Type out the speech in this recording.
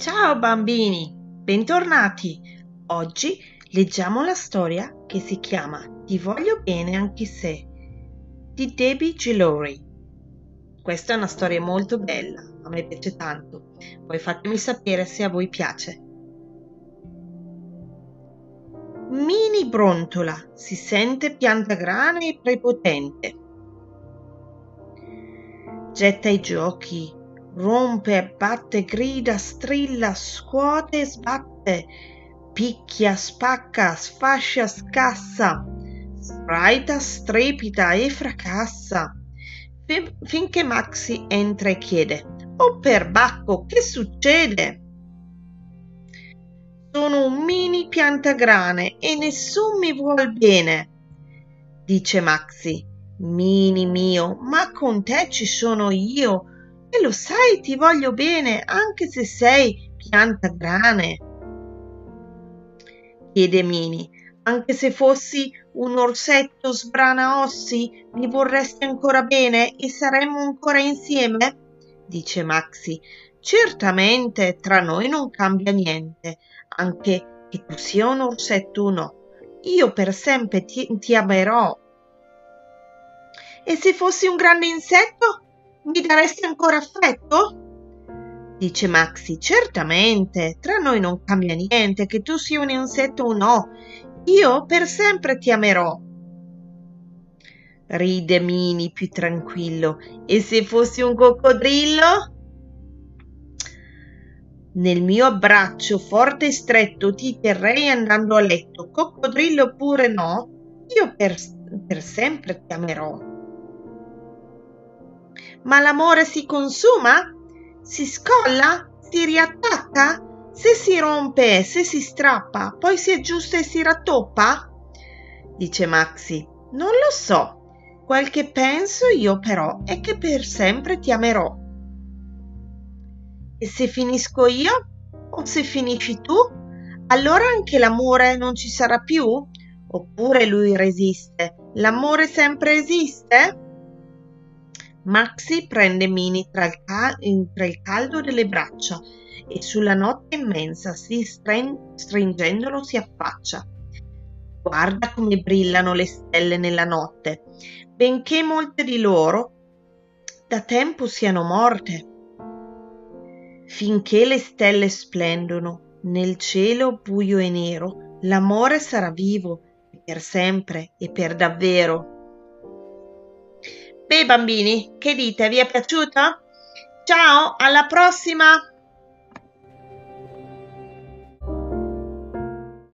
Ciao bambini, bentornati. Oggi leggiamo la storia che si chiama Ti voglio bene anche se di Debbie Gillory. Questa è una storia molto bella, a me piace tanto. Poi fatemi sapere se a voi piace. Mini Brontola si sente piantagrane e prepotente. Getta i giochi rompe, batte, grida, strilla, scuote sbatte, picchia, spacca, sfascia, scassa, sbraita, strepita e fracassa, finché Maxi entra e chiede Oh perbacco, che succede? Sono un mini piantagrane e nessun mi vuol bene, dice Maxi. Mini mio, ma con te ci sono io e lo sai, ti voglio bene, anche se sei pianta grane. Chiede Mini, anche se fossi un orsetto sbranaossi, mi vorresti ancora bene e saremmo ancora insieme? Dice Maxi. Certamente tra noi non cambia niente, anche che tu sia un orsetto o no. Io per sempre ti, ti amerò. E se fossi un grande insetto? Mi daresti ancora affetto? Dice Maxi, certamente, tra noi non cambia niente, che tu sia un insetto o no. Io per sempre ti amerò. Ride Mini più tranquillo. E se fossi un coccodrillo? Nel mio abbraccio forte e stretto ti terrei andando a letto. Coccodrillo oppure no? Io per, per sempre ti amerò. Ma l'amore si consuma? Si scolla? Si riattacca? Se si rompe, se si strappa, poi si aggiusta e si rattoppa? Dice Maxi. Non lo so. Quel che penso io però è che per sempre ti amerò. E se finisco io? O se finisci tu? Allora anche l'amore non ci sarà più? Oppure lui resiste? L'amore sempre esiste? Maxi prende Mini tra il, cal- tra il caldo delle braccia e sulla notte immensa si stren- stringendolo si affaccia. Guarda come brillano le stelle nella notte, benché molte di loro da tempo siano morte. Finché le stelle splendono nel cielo buio e nero, l'amore sarà vivo per sempre e per davvero. Beh bambini, che dite? Vi è piaciuto? Ciao, alla prossima!